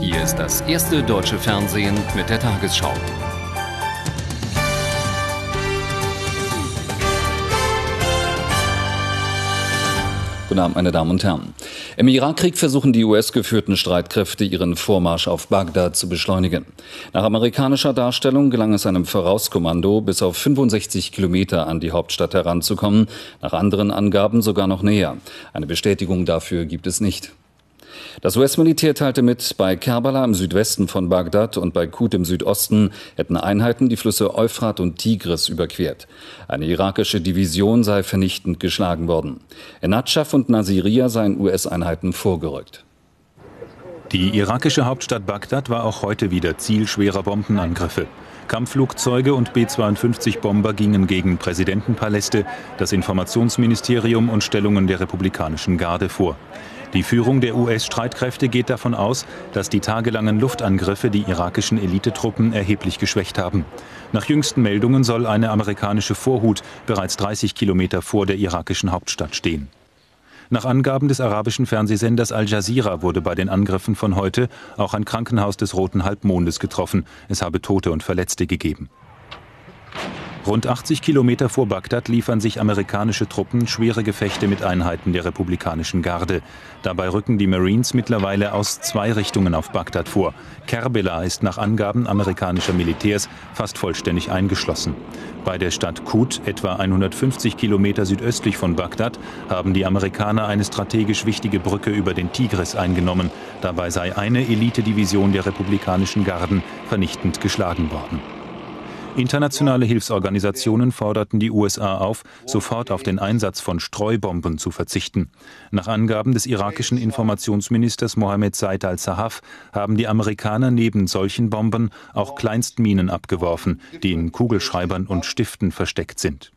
Hier ist das erste deutsche Fernsehen mit der Tagesschau. Guten Abend, meine Damen und Herren. Im Irakkrieg versuchen die US-geführten Streitkräfte ihren Vormarsch auf Bagdad zu beschleunigen. Nach amerikanischer Darstellung gelang es einem Vorauskommando, bis auf 65 Kilometer an die Hauptstadt heranzukommen, nach anderen Angaben sogar noch näher. Eine Bestätigung dafür gibt es nicht. Das US-Militär teilte mit, bei Kerbala im Südwesten von Bagdad und bei Kut im Südosten hätten Einheiten die Flüsse Euphrat und Tigris überquert. Eine irakische Division sei vernichtend geschlagen worden. In Nadschaf und Nasiriyah seien US-Einheiten vorgerückt. Die irakische Hauptstadt Bagdad war auch heute wieder Ziel schwerer Bombenangriffe. Kampfflugzeuge und B-52-Bomber gingen gegen Präsidentenpaläste, das Informationsministerium und Stellungen der republikanischen Garde vor. Die Führung der US-Streitkräfte geht davon aus, dass die tagelangen Luftangriffe die irakischen Elitetruppen erheblich geschwächt haben. Nach jüngsten Meldungen soll eine amerikanische Vorhut bereits 30 Kilometer vor der irakischen Hauptstadt stehen. Nach Angaben des arabischen Fernsehsenders Al Jazeera wurde bei den Angriffen von heute auch ein Krankenhaus des Roten Halbmondes getroffen. Es habe Tote und Verletzte gegeben. Rund 80 Kilometer vor Bagdad liefern sich amerikanische Truppen schwere Gefechte mit Einheiten der republikanischen Garde. Dabei rücken die Marines mittlerweile aus zwei Richtungen auf Bagdad vor. Kerbela ist nach Angaben amerikanischer Militärs fast vollständig eingeschlossen. Bei der Stadt Kut, etwa 150 Kilometer südöstlich von Bagdad, haben die Amerikaner eine strategisch wichtige Brücke über den Tigris eingenommen. Dabei sei eine Elitedivision der republikanischen Garden vernichtend geschlagen worden. Internationale Hilfsorganisationen forderten die USA auf, sofort auf den Einsatz von Streubomben zu verzichten. Nach Angaben des irakischen Informationsministers Mohammed Said al-Sahaf haben die Amerikaner neben solchen Bomben auch Kleinstminen abgeworfen, die in Kugelschreibern und Stiften versteckt sind.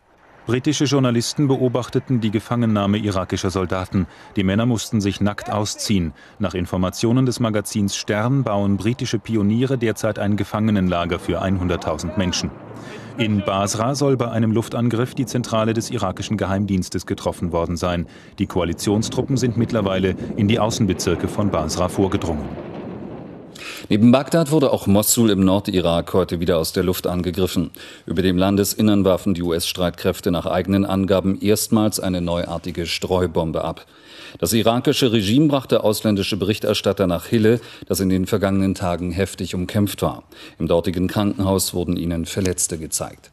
Britische Journalisten beobachteten die Gefangennahme irakischer Soldaten. Die Männer mussten sich nackt ausziehen. Nach Informationen des Magazins Stern bauen britische Pioniere derzeit ein Gefangenenlager für 100.000 Menschen. In Basra soll bei einem Luftangriff die Zentrale des irakischen Geheimdienstes getroffen worden sein. Die Koalitionstruppen sind mittlerweile in die Außenbezirke von Basra vorgedrungen. Neben Bagdad wurde auch Mossul im Nordirak heute wieder aus der Luft angegriffen. Über dem Landesinnern warfen die US-Streitkräfte nach eigenen Angaben erstmals eine neuartige Streubombe ab. Das irakische Regime brachte ausländische Berichterstatter nach Hille, das in den vergangenen Tagen heftig umkämpft war. Im dortigen Krankenhaus wurden ihnen Verletzte gezeigt.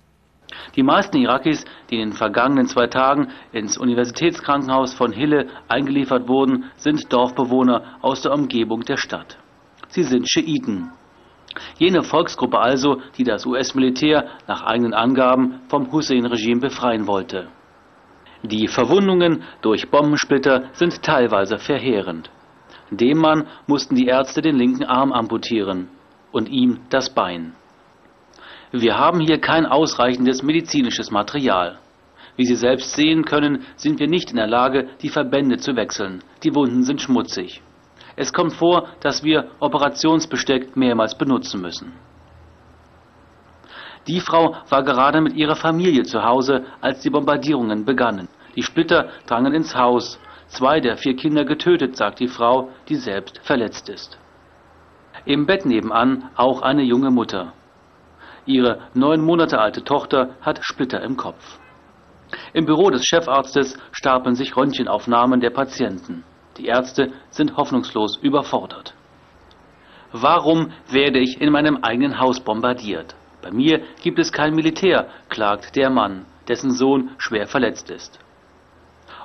Die meisten Irakis, die in den vergangenen zwei Tagen ins Universitätskrankenhaus von Hille eingeliefert wurden, sind Dorfbewohner aus der Umgebung der Stadt sie sind Schiiten. Jene Volksgruppe also, die das US-Militär nach eigenen Angaben vom Hussein-Regime befreien wollte. Die Verwundungen durch Bombensplitter sind teilweise verheerend. Dem Mann mussten die Ärzte den linken Arm amputieren und ihm das Bein. Wir haben hier kein ausreichendes medizinisches Material. Wie Sie selbst sehen können, sind wir nicht in der Lage, die Verbände zu wechseln. Die Wunden sind schmutzig. Es kommt vor, dass wir Operationsbesteck mehrmals benutzen müssen. Die Frau war gerade mit ihrer Familie zu Hause, als die Bombardierungen begannen. Die Splitter drangen ins Haus. Zwei der vier Kinder getötet, sagt die Frau, die selbst verletzt ist. Im Bett nebenan auch eine junge Mutter. Ihre neun Monate alte Tochter hat Splitter im Kopf. Im Büro des Chefarztes stapeln sich Röntgenaufnahmen der Patienten. Die Ärzte sind hoffnungslos überfordert. Warum werde ich in meinem eigenen Haus bombardiert? Bei mir gibt es kein Militär, klagt der Mann, dessen Sohn schwer verletzt ist.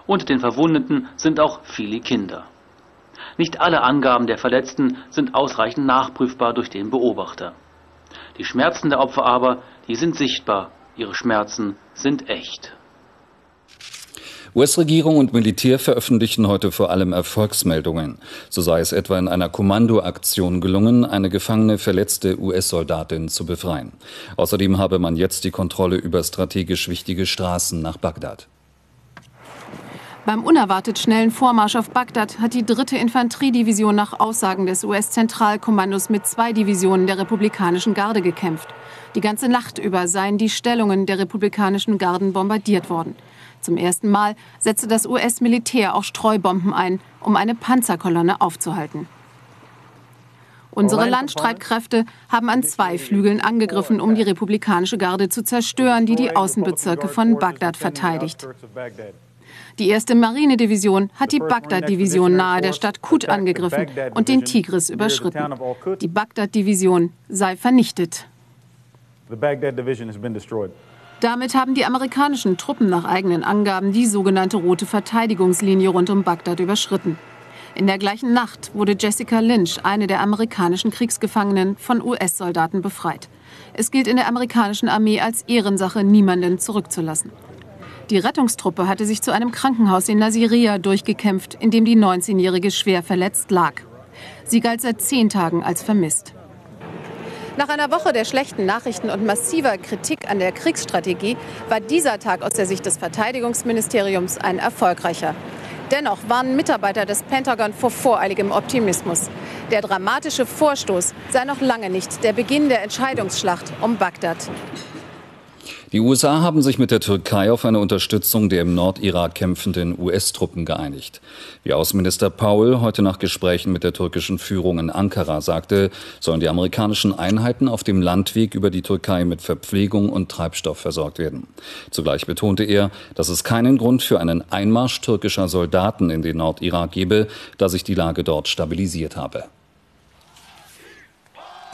Unter den Verwundeten sind auch viele Kinder. Nicht alle Angaben der Verletzten sind ausreichend nachprüfbar durch den Beobachter. Die Schmerzen der Opfer aber, die sind sichtbar, ihre Schmerzen sind echt. US-Regierung und Militär veröffentlichen heute vor allem Erfolgsmeldungen. So sei es etwa in einer Kommandoaktion gelungen, eine gefangene, verletzte US-Soldatin zu befreien. Außerdem habe man jetzt die Kontrolle über strategisch wichtige Straßen nach Bagdad. Beim unerwartet schnellen Vormarsch auf Bagdad hat die dritte Infanteriedivision nach Aussagen des US-Zentralkommandos mit zwei Divisionen der republikanischen Garde gekämpft. Die ganze Nacht über seien die Stellungen der republikanischen Garden bombardiert worden. Zum ersten Mal setzte das US-Militär auch Streubomben ein, um eine Panzerkolonne aufzuhalten. Unsere Landstreitkräfte haben an zwei Flügeln angegriffen, um die republikanische Garde zu zerstören, die die Außenbezirke von Bagdad verteidigt. Die erste Marinedivision hat die Bagdad-Division nahe der Stadt Kut angegriffen und den Tigris überschritten. Die Bagdad-Division sei vernichtet. Damit haben die amerikanischen Truppen nach eigenen Angaben die sogenannte rote Verteidigungslinie rund um Bagdad überschritten. In der gleichen Nacht wurde Jessica Lynch, eine der amerikanischen Kriegsgefangenen, von US-Soldaten befreit. Es gilt in der amerikanischen Armee als Ehrensache, niemanden zurückzulassen. Die Rettungstruppe hatte sich zu einem Krankenhaus in Nasiria durchgekämpft, in dem die 19-Jährige schwer verletzt lag. Sie galt seit zehn Tagen als vermisst. Nach einer Woche der schlechten Nachrichten und massiver Kritik an der Kriegsstrategie war dieser Tag aus der Sicht des Verteidigungsministeriums ein erfolgreicher. Dennoch warnen Mitarbeiter des Pentagon vor voreiligem Optimismus. Der dramatische Vorstoß sei noch lange nicht der Beginn der Entscheidungsschlacht um Bagdad. Die USA haben sich mit der Türkei auf eine Unterstützung der im Nordirak kämpfenden US-Truppen geeinigt. Wie Außenminister Paul heute nach Gesprächen mit der türkischen Führung in Ankara sagte, sollen die amerikanischen Einheiten auf dem Landweg über die Türkei mit Verpflegung und Treibstoff versorgt werden. Zugleich betonte er, dass es keinen Grund für einen Einmarsch türkischer Soldaten in den Nordirak gebe, da sich die Lage dort stabilisiert habe.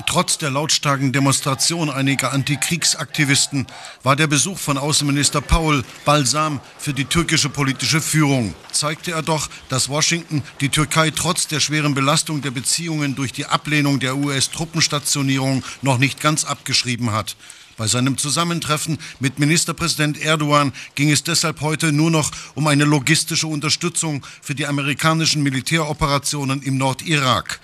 Trotz der lautstarken Demonstration einiger Antikriegsaktivisten war der Besuch von Außenminister Paul Balsam für die türkische politische Führung. Zeigte er doch, dass Washington die Türkei trotz der schweren Belastung der Beziehungen durch die Ablehnung der US-Truppenstationierung noch nicht ganz abgeschrieben hat. Bei seinem Zusammentreffen mit Ministerpräsident Erdogan ging es deshalb heute nur noch um eine logistische Unterstützung für die amerikanischen Militäroperationen im Nordirak.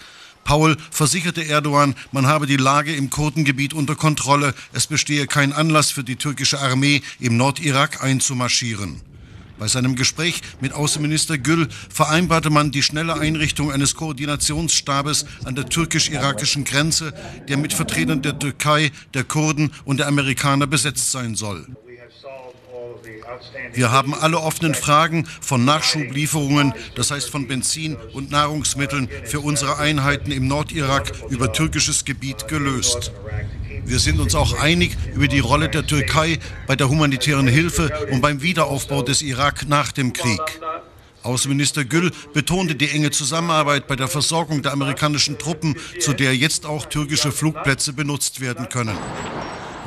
Paul versicherte Erdogan, man habe die Lage im Kurdengebiet unter Kontrolle. Es bestehe kein Anlass für die türkische Armee, im Nordirak einzumarschieren. Bei seinem Gespräch mit Außenminister Gül vereinbarte man die schnelle Einrichtung eines Koordinationsstabes an der türkisch-irakischen Grenze, der mit Vertretern der Türkei, der Kurden und der Amerikaner besetzt sein soll. Wir haben alle offenen Fragen von Nachschublieferungen, das heißt von Benzin und Nahrungsmitteln für unsere Einheiten im Nordirak über türkisches Gebiet gelöst. Wir sind uns auch einig über die Rolle der Türkei bei der humanitären Hilfe und beim Wiederaufbau des Irak nach dem Krieg. Außenminister Gül betonte die enge Zusammenarbeit bei der Versorgung der amerikanischen Truppen, zu der jetzt auch türkische Flugplätze benutzt werden können.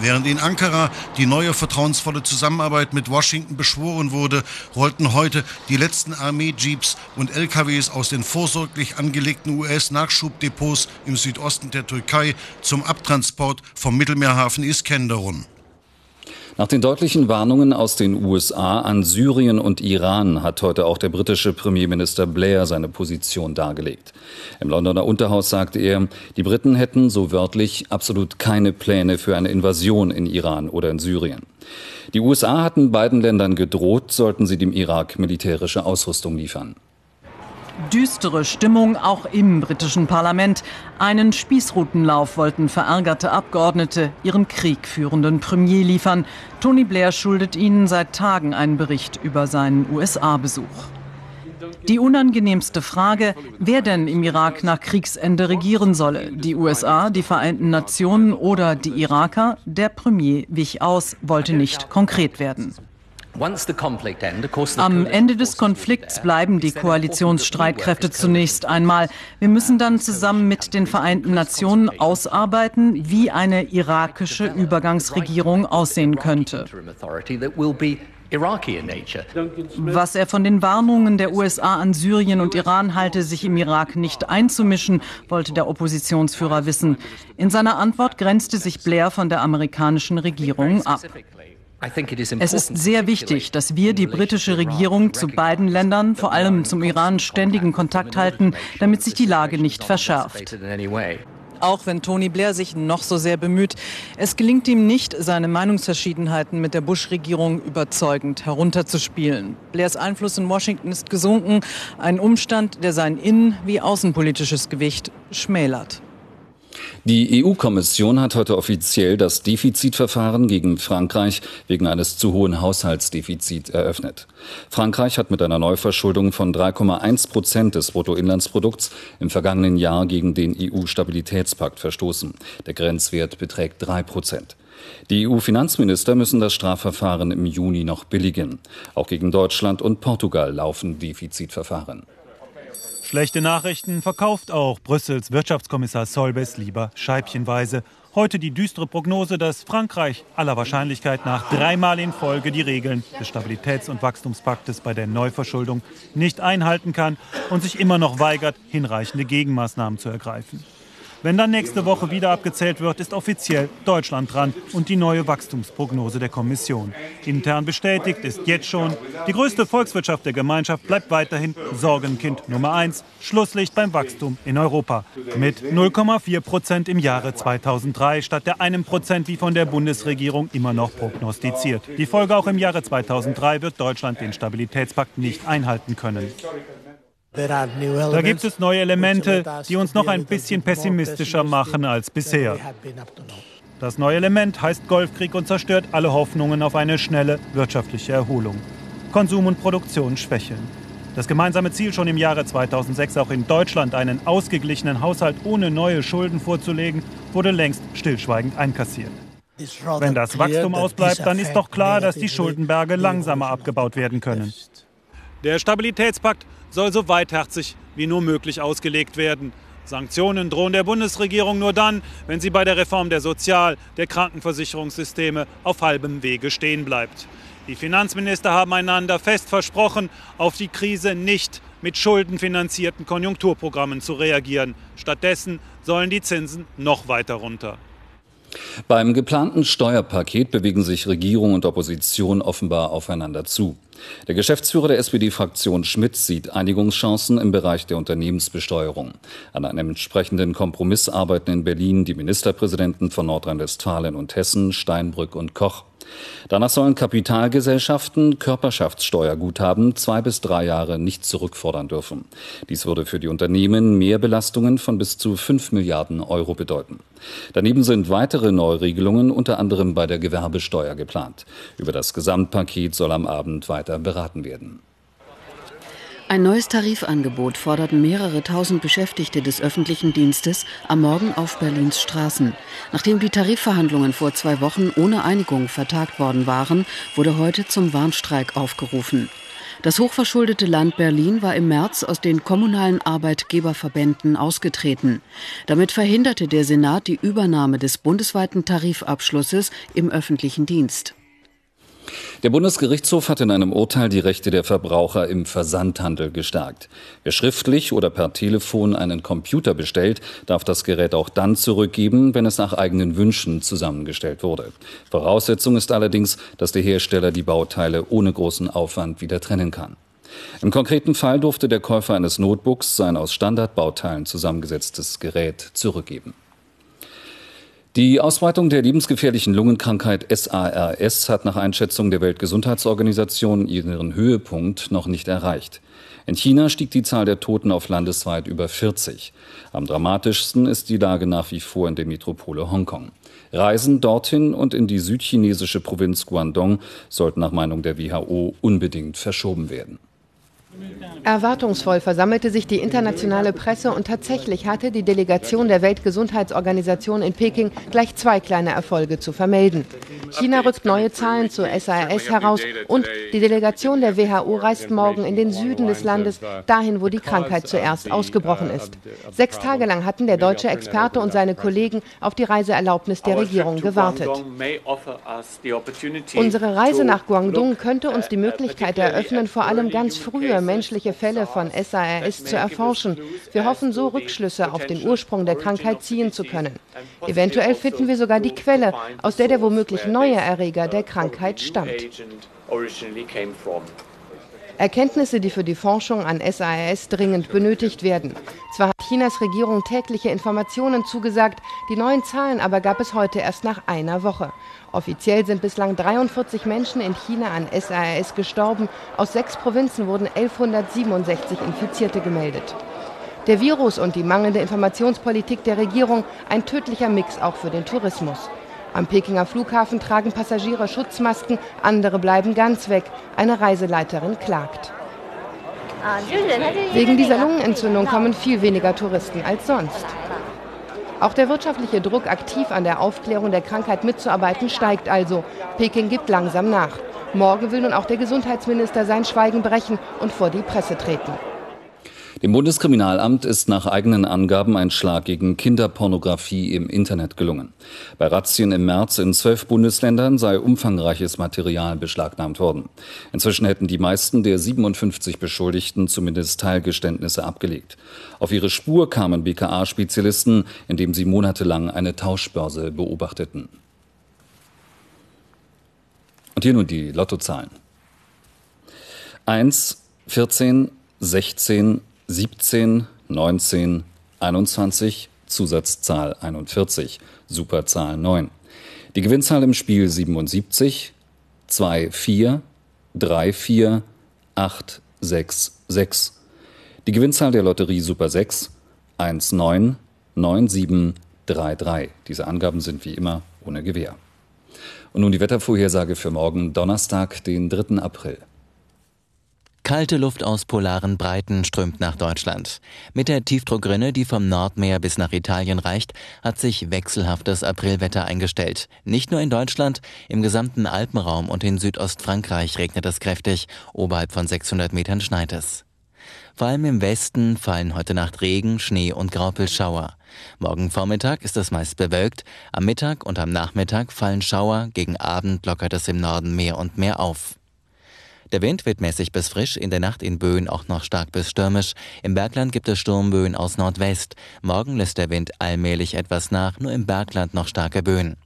Während in Ankara die neue vertrauensvolle Zusammenarbeit mit Washington beschworen wurde, rollten heute die letzten Armee-Jeeps und LKWs aus den vorsorglich angelegten US-Nachschubdepots im Südosten der Türkei zum Abtransport vom Mittelmeerhafen Iskenderun. Nach den deutlichen Warnungen aus den USA an Syrien und Iran hat heute auch der britische Premierminister Blair seine Position dargelegt. Im Londoner Unterhaus sagte er, die Briten hätten, so wörtlich, absolut keine Pläne für eine Invasion in Iran oder in Syrien. Die USA hatten beiden Ländern gedroht, sollten sie dem Irak militärische Ausrüstung liefern. Düstere Stimmung auch im britischen Parlament. Einen Spießrutenlauf wollten verärgerte Abgeordnete ihrem kriegführenden Premier liefern. Tony Blair schuldet ihnen seit Tagen einen Bericht über seinen USA-Besuch. Die unangenehmste Frage, wer denn im Irak nach Kriegsende regieren solle. Die USA, die Vereinten Nationen oder die Iraker? Der Premier wich aus, wollte nicht konkret werden. Am Ende des Konflikts bleiben die Koalitionsstreitkräfte zunächst einmal. Wir müssen dann zusammen mit den Vereinten Nationen ausarbeiten, wie eine irakische Übergangsregierung aussehen könnte. Was er von den Warnungen der USA an Syrien und Iran halte, sich im Irak nicht einzumischen, wollte der Oppositionsführer wissen. In seiner Antwort grenzte sich Blair von der amerikanischen Regierung ab. Es ist sehr wichtig, dass wir die britische Regierung zu beiden Ländern, vor allem zum Iran, ständigen Kontakt halten, damit sich die Lage nicht verschärft. Auch wenn Tony Blair sich noch so sehr bemüht, es gelingt ihm nicht, seine Meinungsverschiedenheiten mit der Bush-Regierung überzeugend herunterzuspielen. Blairs Einfluss in Washington ist gesunken, ein Umstand, der sein innen- wie außenpolitisches Gewicht schmälert. Die EU-Kommission hat heute offiziell das Defizitverfahren gegen Frankreich wegen eines zu hohen Haushaltsdefizits eröffnet. Frankreich hat mit einer Neuverschuldung von 3,1 Prozent des Bruttoinlandsprodukts im vergangenen Jahr gegen den EU-Stabilitätspakt verstoßen. Der Grenzwert beträgt drei Prozent. Die EU-Finanzminister müssen das Strafverfahren im Juni noch billigen. Auch gegen Deutschland und Portugal laufen Defizitverfahren. Schlechte Nachrichten verkauft auch Brüssels Wirtschaftskommissar Solbes lieber scheibchenweise. Heute die düstere Prognose, dass Frankreich aller Wahrscheinlichkeit nach dreimal in Folge die Regeln des Stabilitäts- und Wachstumspaktes bei der Neuverschuldung nicht einhalten kann und sich immer noch weigert, hinreichende Gegenmaßnahmen zu ergreifen. Wenn dann nächste Woche wieder abgezählt wird, ist offiziell Deutschland dran und die neue Wachstumsprognose der Kommission. Intern bestätigt ist jetzt schon, die größte Volkswirtschaft der Gemeinschaft bleibt weiterhin Sorgenkind Nummer eins, Schlusslicht beim Wachstum in Europa. Mit 0,4 Prozent im Jahre 2003 statt der einem Prozent wie von der Bundesregierung immer noch prognostiziert. Die Folge auch im Jahre 2003 wird Deutschland den Stabilitätspakt nicht einhalten können. Da gibt es neue Elemente, die uns noch ein bisschen pessimistischer machen als bisher. Das neue Element heißt Golfkrieg und zerstört alle Hoffnungen auf eine schnelle wirtschaftliche Erholung. Konsum und Produktion schwächeln. Das gemeinsame Ziel, schon im Jahre 2006 auch in Deutschland einen ausgeglichenen Haushalt ohne neue Schulden vorzulegen, wurde längst stillschweigend einkassiert. Wenn das Wachstum ausbleibt, dann ist doch klar, dass die Schuldenberge langsamer abgebaut werden können. Der Stabilitätspakt soll so weitherzig wie nur möglich ausgelegt werden. Sanktionen drohen der Bundesregierung nur dann, wenn sie bei der Reform der Sozial-, der Krankenversicherungssysteme auf halbem Wege stehen bleibt. Die Finanzminister haben einander fest versprochen, auf die Krise nicht mit schuldenfinanzierten Konjunkturprogrammen zu reagieren. Stattdessen sollen die Zinsen noch weiter runter. Beim geplanten Steuerpaket bewegen sich Regierung und Opposition offenbar aufeinander zu. Der Geschäftsführer der SPD-Fraktion Schmidt sieht Einigungschancen im Bereich der Unternehmensbesteuerung. An einem entsprechenden Kompromiss arbeiten in Berlin die Ministerpräsidenten von Nordrhein-Westfalen und Hessen, Steinbrück und Koch. Danach sollen Kapitalgesellschaften Körperschaftssteuerguthaben zwei bis drei Jahre nicht zurückfordern dürfen. Dies würde für die Unternehmen mehr Belastungen von bis zu fünf Milliarden Euro bedeuten. Daneben sind weitere Neuregelungen unter anderem bei der Gewerbesteuer geplant. Über das Gesamtpaket soll am Abend weiter beraten werden. Ein neues Tarifangebot forderten mehrere tausend Beschäftigte des öffentlichen Dienstes am Morgen auf Berlins Straßen. Nachdem die Tarifverhandlungen vor zwei Wochen ohne Einigung vertagt worden waren, wurde heute zum Warnstreik aufgerufen. Das hochverschuldete Land Berlin war im März aus den kommunalen Arbeitgeberverbänden ausgetreten. Damit verhinderte der Senat die Übernahme des bundesweiten Tarifabschlusses im öffentlichen Dienst. Der Bundesgerichtshof hat in einem Urteil die Rechte der Verbraucher im Versandhandel gestärkt. Wer schriftlich oder per Telefon einen Computer bestellt, darf das Gerät auch dann zurückgeben, wenn es nach eigenen Wünschen zusammengestellt wurde. Voraussetzung ist allerdings, dass der Hersteller die Bauteile ohne großen Aufwand wieder trennen kann. Im konkreten Fall durfte der Käufer eines Notebooks sein aus Standardbauteilen zusammengesetztes Gerät zurückgeben. Die Ausbreitung der lebensgefährlichen Lungenkrankheit SARS hat nach Einschätzung der Weltgesundheitsorganisation ihren Höhepunkt noch nicht erreicht. In China stieg die Zahl der Toten auf landesweit über 40. Am dramatischsten ist die Lage nach wie vor in der Metropole Hongkong. Reisen dorthin und in die südchinesische Provinz Guangdong sollten nach Meinung der WHO unbedingt verschoben werden. Erwartungsvoll versammelte sich die internationale Presse und tatsächlich hatte die Delegation der Weltgesundheitsorganisation in Peking gleich zwei kleine Erfolge zu vermelden. China rückt neue Zahlen zur SARS heraus und die Delegation der WHO reist morgen in den Süden des Landes, dahin, wo die Krankheit zuerst ausgebrochen ist. Sechs Tage lang hatten der deutsche Experte und seine Kollegen auf die Reiseerlaubnis der Regierung gewartet. Unsere Reise nach Guangdong könnte uns die Möglichkeit eröffnen, vor allem ganz frühe menschliche Fälle von SARS zu erforschen. Wir hoffen so Rückschlüsse auf den Ursprung der Krankheit ziehen zu können. Eventuell finden wir sogar die Quelle, aus der der womöglich neue Erreger der Krankheit stammt. Erkenntnisse, die für die Forschung an SARS dringend benötigt werden. Zwar hat Chinas Regierung tägliche Informationen zugesagt, die neuen Zahlen aber gab es heute erst nach einer Woche. Offiziell sind bislang 43 Menschen in China an SARS gestorben. Aus sechs Provinzen wurden 1167 Infizierte gemeldet. Der Virus und die mangelnde Informationspolitik der Regierung ein tödlicher Mix auch für den Tourismus. Am Pekinger Flughafen tragen Passagiere Schutzmasken, andere bleiben ganz weg. Eine Reiseleiterin klagt. Wegen dieser Lungenentzündung kommen viel weniger Touristen als sonst. Auch der wirtschaftliche Druck, aktiv an der Aufklärung der Krankheit mitzuarbeiten, steigt also. Peking gibt langsam nach. Morgen will nun auch der Gesundheitsminister sein Schweigen brechen und vor die Presse treten. Dem Bundeskriminalamt ist nach eigenen Angaben ein Schlag gegen Kinderpornografie im Internet gelungen. Bei Razzien im März in zwölf Bundesländern sei umfangreiches Material beschlagnahmt worden. Inzwischen hätten die meisten der 57 Beschuldigten zumindest Teilgeständnisse abgelegt. Auf ihre Spur kamen BKA-Spezialisten, indem sie monatelang eine Tauschbörse beobachteten. Und hier nun die Lottozahlen. 1, 14, 16, 17, 19, 21, Zusatzzahl 41, Superzahl 9. Die Gewinnzahl im Spiel 77, 2, 4, 3, 4, 8, 6, 6. Die Gewinnzahl der Lotterie Super 6, 1, 9, 9, 7, 3, 3. Diese Angaben sind wie immer ohne Gewähr. Und nun die Wettervorhersage für morgen Donnerstag, den 3. April. Kalte Luft aus polaren Breiten strömt nach Deutschland. Mit der Tiefdruckrinne, die vom Nordmeer bis nach Italien reicht, hat sich wechselhaftes Aprilwetter eingestellt. Nicht nur in Deutschland, im gesamten Alpenraum und in Südostfrankreich regnet es kräftig, oberhalb von 600 Metern schneit es. Vor allem im Westen fallen heute Nacht Regen, Schnee und Graupelschauer. Morgen Vormittag ist es meist bewölkt, am Mittag und am Nachmittag fallen Schauer, gegen Abend lockert es im Norden mehr und mehr auf. Der Wind wird mäßig bis frisch, in der Nacht in Böen auch noch stark bis stürmisch. Im Bergland gibt es Sturmböen aus Nordwest. Morgen lässt der Wind allmählich etwas nach, nur im Bergland noch starke Böen.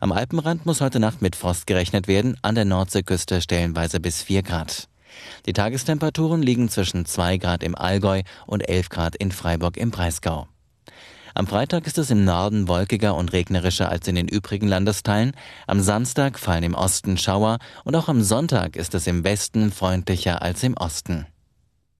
Am Alpenrand muss heute Nacht mit Frost gerechnet werden, an der Nordseeküste stellenweise bis 4 Grad. Die Tagestemperaturen liegen zwischen 2 Grad im Allgäu und 11 Grad in Freiburg im Breisgau. Am Freitag ist es im Norden wolkiger und regnerischer als in den übrigen Landesteilen. Am Samstag fallen im Osten Schauer und auch am Sonntag ist es im Westen freundlicher als im Osten.